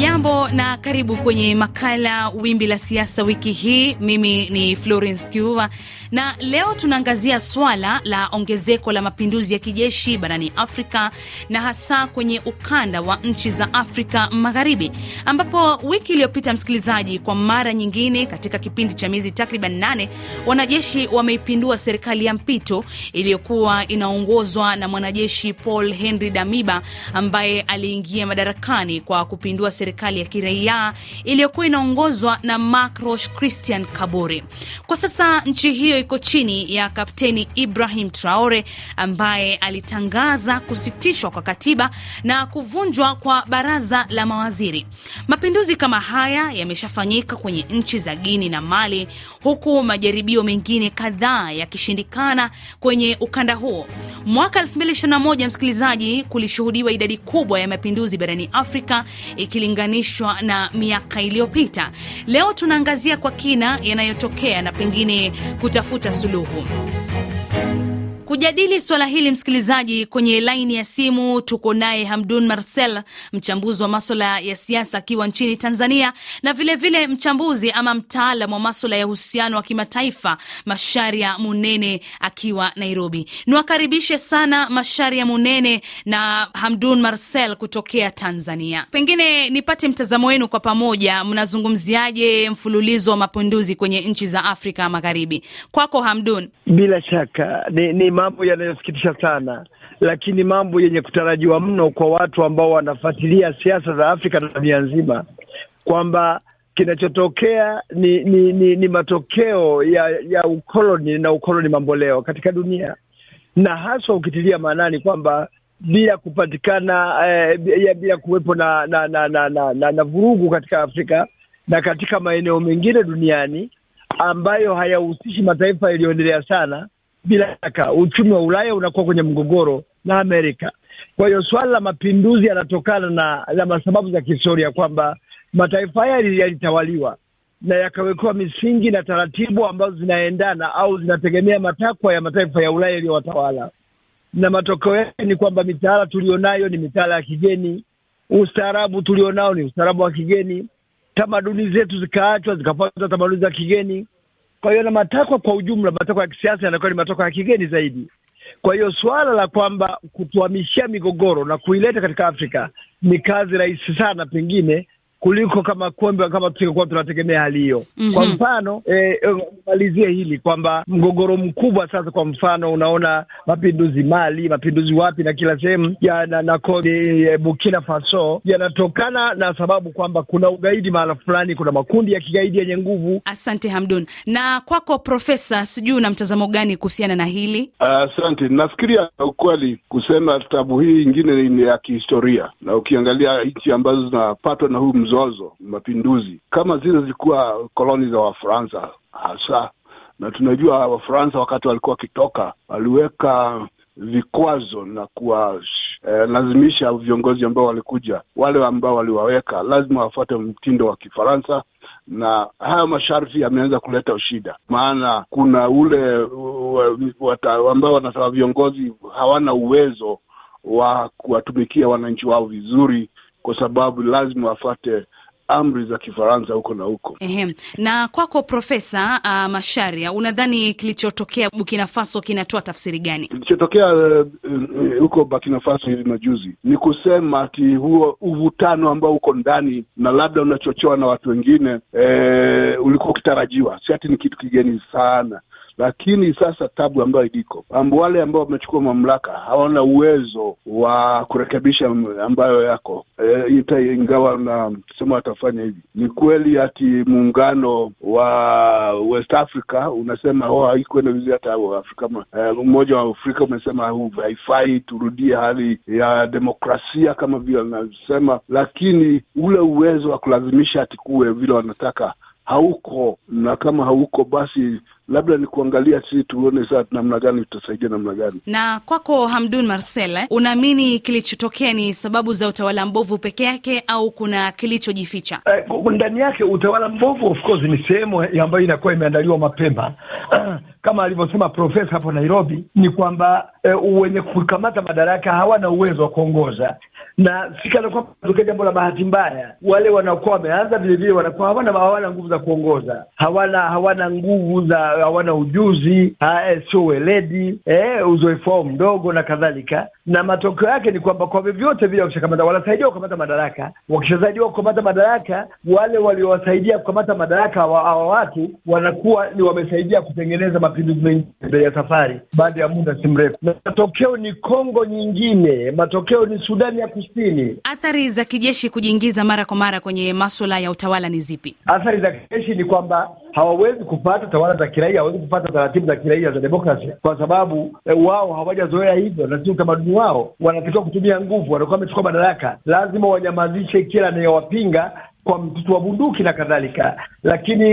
Hujambo na karibu kwenye makala Wimbi la Siasa wiki hii. Mimi ni Florence Kiuva na leo tunaangazia swala la ongezeko la mapinduzi ya kijeshi barani Afrika na hasa kwenye ukanda wa nchi za Afrika Magharibi, ambapo wiki iliyopita, msikilizaji, kwa mara nyingine katika kipindi cha miezi takriban nane, wanajeshi wameipindua serikali ya mpito iliyokuwa inaongozwa na mwanajeshi Paul Henry Damiba ambaye aliingia madarakani kwa kupindua serikali ya kiraia iliyokuwa inaongozwa na Mark Roch Christian Kabore. Kwa sasa nchi hiyo iko chini ya Kapteni Ibrahim Traore ambaye alitangaza kusitishwa kwa katiba na kuvunjwa kwa baraza la mawaziri. Mapinduzi kama haya yameshafanyika kwenye nchi za Guini na Mali, huku majaribio mengine kadhaa yakishindikana kwenye ukanda huo. Mwaka 2021 msikilizaji, kulishuhudiwa idadi kubwa ya mapinduzi barani Afrika ikilinganishwa na miaka iliyopita. Leo tunaangazia kwa kina yanayotokea na pengine kutafuta suluhu. Kujadili swala hili msikilizaji, kwenye laini ya simu tuko naye Hamdun Marcel, mchambuzi wa maswala ya siasa akiwa nchini Tanzania, na vilevile vile mchambuzi ama mtaalam wa maswala ya uhusiano wa kimataifa Masharia Munene akiwa Nairobi. Niwakaribishe sana Masharia Munene na Hamdun Marcel kutokea Tanzania. Pengine nipate mtazamo wenu kwa pamoja, mnazungumziaje mfululizo wa mapinduzi kwenye nchi za Afrika Magharibi? Kwako Hamdun. Bila shaka ni, ni mambo yanayosikitisha sana, lakini mambo yenye kutarajiwa mno kwa watu ambao wanafuatilia siasa za Afrika na dunia nzima, kwamba kinachotokea ni ni, ni ni matokeo ya ya ukoloni na ukoloni mamboleo katika dunia, na haswa ukitilia maanani kwamba bila kupatikana eh, bila kuwepo na na na, na, na, na, na vurugu katika Afrika na katika maeneo mengine duniani ambayo hayahusishi mataifa yaliyoendelea sana bila shaka uchumi wa Ulaya unakuwa kwenye mgogoro na Amerika. Kwa hiyo swala la mapinduzi yanatokana na na sababu za kihistoria kwamba mataifa haya yalitawaliwa na yakawekewa misingi na taratibu ambazo zinaendana au zinategemea matakwa ya mataifa ya Ulaya yaliyowatawala, na matokeo yake ni kwamba mitaala tulionayo ni mitaala ya kigeni, ustaarabu tulionao ni ustaarabu wa kigeni, tamaduni zetu zikaachwa zikafuata tamaduni za kigeni kwa hiyo na matakwa kwa ujumla, matakwa ya kisiasa yanakuwa ni matakwa ya kigeni zaidi. Kwa hiyo suala la kwamba kutuhamishia migogoro na kuileta katika Afrika ni kazi rahisi sana pengine kuliko kama kombe kama tungekuwa tunategemea hali hiyo. mm -hmm. Kwa mfano malizie eh, hili kwamba mgogoro mkubwa sasa, kwa mfano unaona mapinduzi Mali, mapinduzi wapi na kila sehemu ya na, na e, Burkina Faso yanatokana na sababu kwamba kuna ugaidi mahala fulani, kuna makundi ya kigaidi yenye nguvu. Asante Hamdun. Na kwako Profesa, sijui una mtazamo gani kuhusiana na hili? Asante. Uh, nafikiria ukweli kusema tabu hii ingine ni ya kihistoria, na ukiangalia nchi ambazo zinapatwa na huu mzozo mapinduzi kama zile zilikuwa koloni za Wafaransa hasa, na tunajua Wafaransa wakati walikuwa wakitoka waliweka vikwazo na kuwalazimisha eh, viongozi ambao walikuja, wale ambao waliwaweka lazima wafuate mtindo wa Kifaransa. Na hayo masharti yameanza kuleta shida, maana kuna ule ambao wanasema viongozi hawana uwezo wa kuwatumikia wananchi wao vizuri, kwa sababu lazima wafate amri za Kifaransa huko na huko. Ehem. Na kwako Profesa uh, Masharia, unadhani kilichotokea Burkina Faso kinatoa tafsiri gani? Kilichotokea huko uh, uh, Burkina Faso hivi majuzi ni kusema ati huo uvutano ambao uko ndani na labda unachochewa na watu wengine eh, ulikuwa ukitarajiwa, si ati ni kitu kigeni sana lakini sasa tabu ambayo iliko ambo wale ambao wamechukua mamlaka hawana uwezo wa kurekebisha ambayo yako e, ita ingawa na sema watafanya hivi. Ni kweli ati muungano wa West Africa unasema oh, haikuenda vizuri. Hata Afrika mmoja wa Afrika umesema haifai turudie hali ya demokrasia kama vile wanasema, lakini ule uwezo wa kulazimisha ati kuwe vile wanataka hauko, na kama hauko basi labda ni kuangalia sisi tuone saa namna gani tutasaidia namna gani. Na kwako Hamdun Marcel, unaamini kilichotokea ni sababu za utawala mbovu peke yake au kuna kilichojificha eh? Ndani yake utawala mbovu of course ni sehemu ambayo inakuwa imeandaliwa mapema kama alivyosema profesa hapo Nairobi, ni kwamba eh, wenye kukamata madaraka hawana uwezo wa kuongoza na sikana kwamba tokea jambo la bahati mbaya. Wale wanakuwa wameanza vile vile wanakuwa hawana hawana nguvu za kuongoza, hawana hawana nguvu za hawana ujuzi, eh, sio weledi eh, uzoefu wao mdogo na kadhalika, na matokeo yake ni kwamba kwa vyovyote vile wakishakamata wanasaidia kukamata madaraka. Wakishasaidiwa kukamata madaraka, wale waliowasaidia kukamata madaraka hawa watu wanakuwa ni wamesaidia kutengeneza mapinduzi mengi mbele ya safari baada ya muda si mrefu, na matokeo ni Kongo nyingine, matokeo ni Sudani ya Kusini. Athari za kijeshi kujiingiza mara kwa mara kwenye maswala ya utawala ni zipi? Athari za kijeshi ni kwamba hawawezi kupata tawala za kiraia, hawawezi kupata taratibu za kiraia za demokrasi, kwa sababu eh, wao hawajazoea hivyo na si utamaduni wao. Wanatakiwa kutumia nguvu, wanakuwa wamechukua madaraka, lazima wanyamazishe kila anayewapinga kwa mtutu wa bunduki na kadhalika. Lakini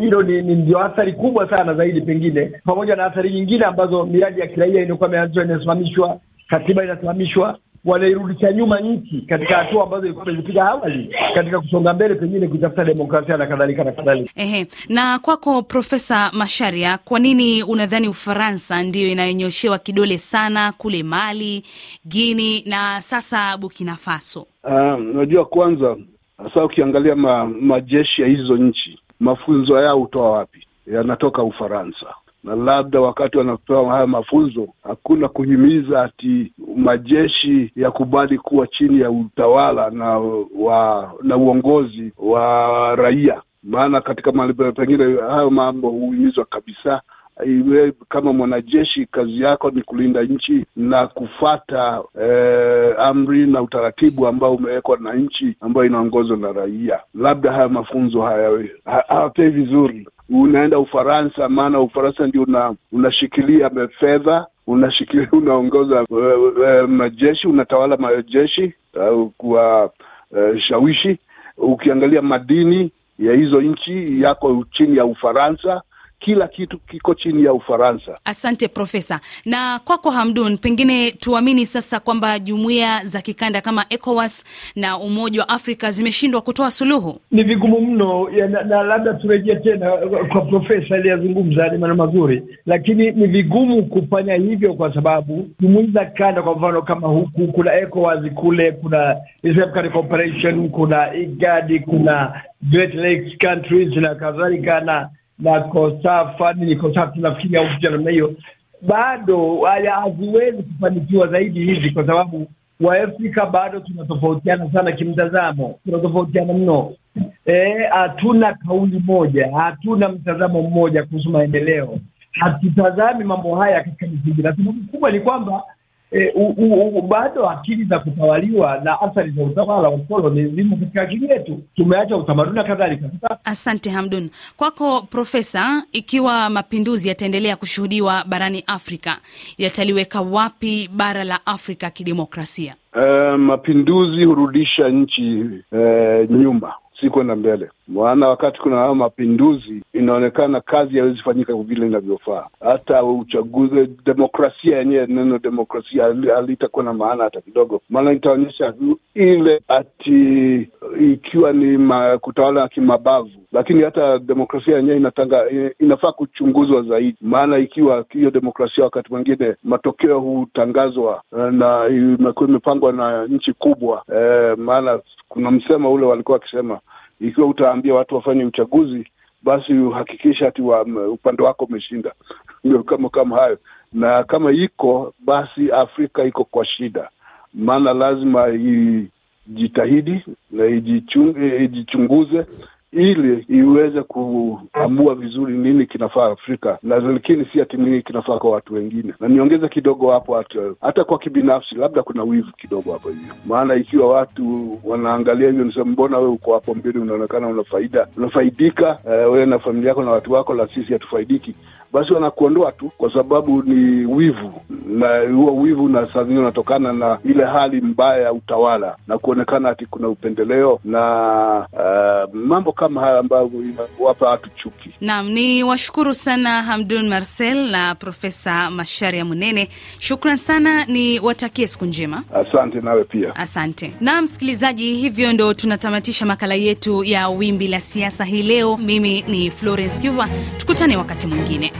hilo ni, ndio athari kubwa sana zaidi, pengine pamoja na athari nyingine ambazo miradi ya kiraia inayokuwa imeanzishwa inasimamishwa, katiba inasimamishwa wanairudisha nyuma nchi katika hatua ambazo ilikuwa imezipiga awali katika kusonga mbele, pengine kutafuta demokrasia na kadhalika na kadhalika. Ehe, na kwako Profesa Masharia, kwa nini unadhani Ufaransa ndiyo inayonyoshewa kidole sana kule Mali, Guini na sasa Burkina Faso? Unajua, Unajua, kwanza sasa ukiangalia ma, majeshi ya hizo nchi mafunzo yao hutoa wapi? Yanatoka Ufaransa, na labda wakati wanapewa haya mafunzo hakuna kuhimiza ati majeshi yakubali kuwa chini ya utawala na wa na uongozi wa raia, maana katika mahali pengine hayo mambo huhimizwa kabisa iwe kama mwanajeshi kazi yako ni kulinda nchi na kufata eh, amri na utaratibu ambao umewekwa na nchi ambayo inaongozwa na raia. Labda haya mafunzo haya ha- hawapei vizuri. Unaenda Ufaransa, maana Ufaransa ndio una, unashikilia fedha unashikilia unaongoza uh, uh, majeshi unatawala majeshi uh, kuwa uh, shawishi. Ukiangalia madini ya hizo nchi yako chini ya Ufaransa kila kitu kiko chini ya Ufaransa. Asante Profesa. Na kwako Hamdun, pengine tuamini sasa kwamba jumuiya za kikanda kama ECOWAS na Umoja wa Afrika zimeshindwa kutoa suluhu. Ni vigumu mno ya, na, na labda turejee tena kwa profesa aliyezungumza, ni maneno mazuri, lakini ni vigumu kufanya hivyo kwa sababu jumuiya za kikanda, kwa mfano kama huku kuna ECOWAS kule kuna East African Cooperation, kuna IGADI, kuna Great Lakes countries na kadhalika na na COSAFA ni COSAFA nafikiri au kitu namna hiyo, bado haziwezi kufanikiwa zaidi hivi, kwa sababu Waafrika bado tunatofautiana sana kimtazamo, tunatofautiana mno. Hatuna hatuna kauli moja, hatuna mtazamo mmoja kuhusu maendeleo, hatutazami mambo haya katika misingi, na sababu kubwa ni kwamba eh, u, u, u, bado akili za kutawaliwa na athari za utawala wa ukoloni zimo katika akili yetu, tumeacha utamaduni na kadhalika. Asante Hamdun. Kwako Profesa, ikiwa mapinduzi yataendelea kushuhudiwa barani Afrika, yataliweka wapi bara la Afrika kidemokrasia? Uh, mapinduzi hurudisha nchi uh, nyuma si kwenda mbele. Maana wakati kuna hayo mapinduzi, inaonekana kazi haiwezi fanyika vile inavyofaa. Hata uchaguzi, demokrasia yenyewe, neno demokrasia halitakuwa na maana hata kidogo, maana itaonyesha ile ati ikiwa ni ma, kutawala kimabavu, lakini hata demokrasia yenyewe inatanga inafaa kuchunguzwa zaidi, maana ikiwa hiyo demokrasia wakati mwingine matokeo hutangazwa eh, na imekuwa imepangwa na nchi kubwa eh, maana kuna msemo ule walikuwa wakisema ikiwa utaambia watu wafanye uchaguzi basi uhakikisha ati wa, upande wako umeshinda. Kama kama hayo, na kama iko basi Afrika iko kwa shida, maana lazima ijitahidi na ijichung- ijichunguze ili iweze kuamua vizuri nini kinafaa Afrika, na lakini si ati nini kinafaa kwa watu wengine. Na niongeze kidogo hapo, hata, hata kwa kibinafsi, labda kuna wivu kidogo hapo hivyo, maana ikiwa watu wanaangalia hivyo, nisema mbona wewe uko hapo mbele, unaonekana una faida, unafaidika uh, na familia yako na watu wako, la sisi hatufaidiki basi wanakuondoa tu kwa sababu ni wivu, na huo wivu na saa zingine unatokana na ile hali mbaya ya utawala na kuonekana ati kuna upendeleo na uh, mambo kama haya ambayo inawapa watu chuki. Naam, ni washukuru sana Hamdun Marcel na Profesa Masharia Munene. Shukran sana, ni watakie siku njema. Asante nawe pia. Asante na msikilizaji, hivyo ndo tunatamatisha makala yetu ya Wimbi la Siasa hii leo. Mimi ni Florence Kiva, tukutane wakati mwingine.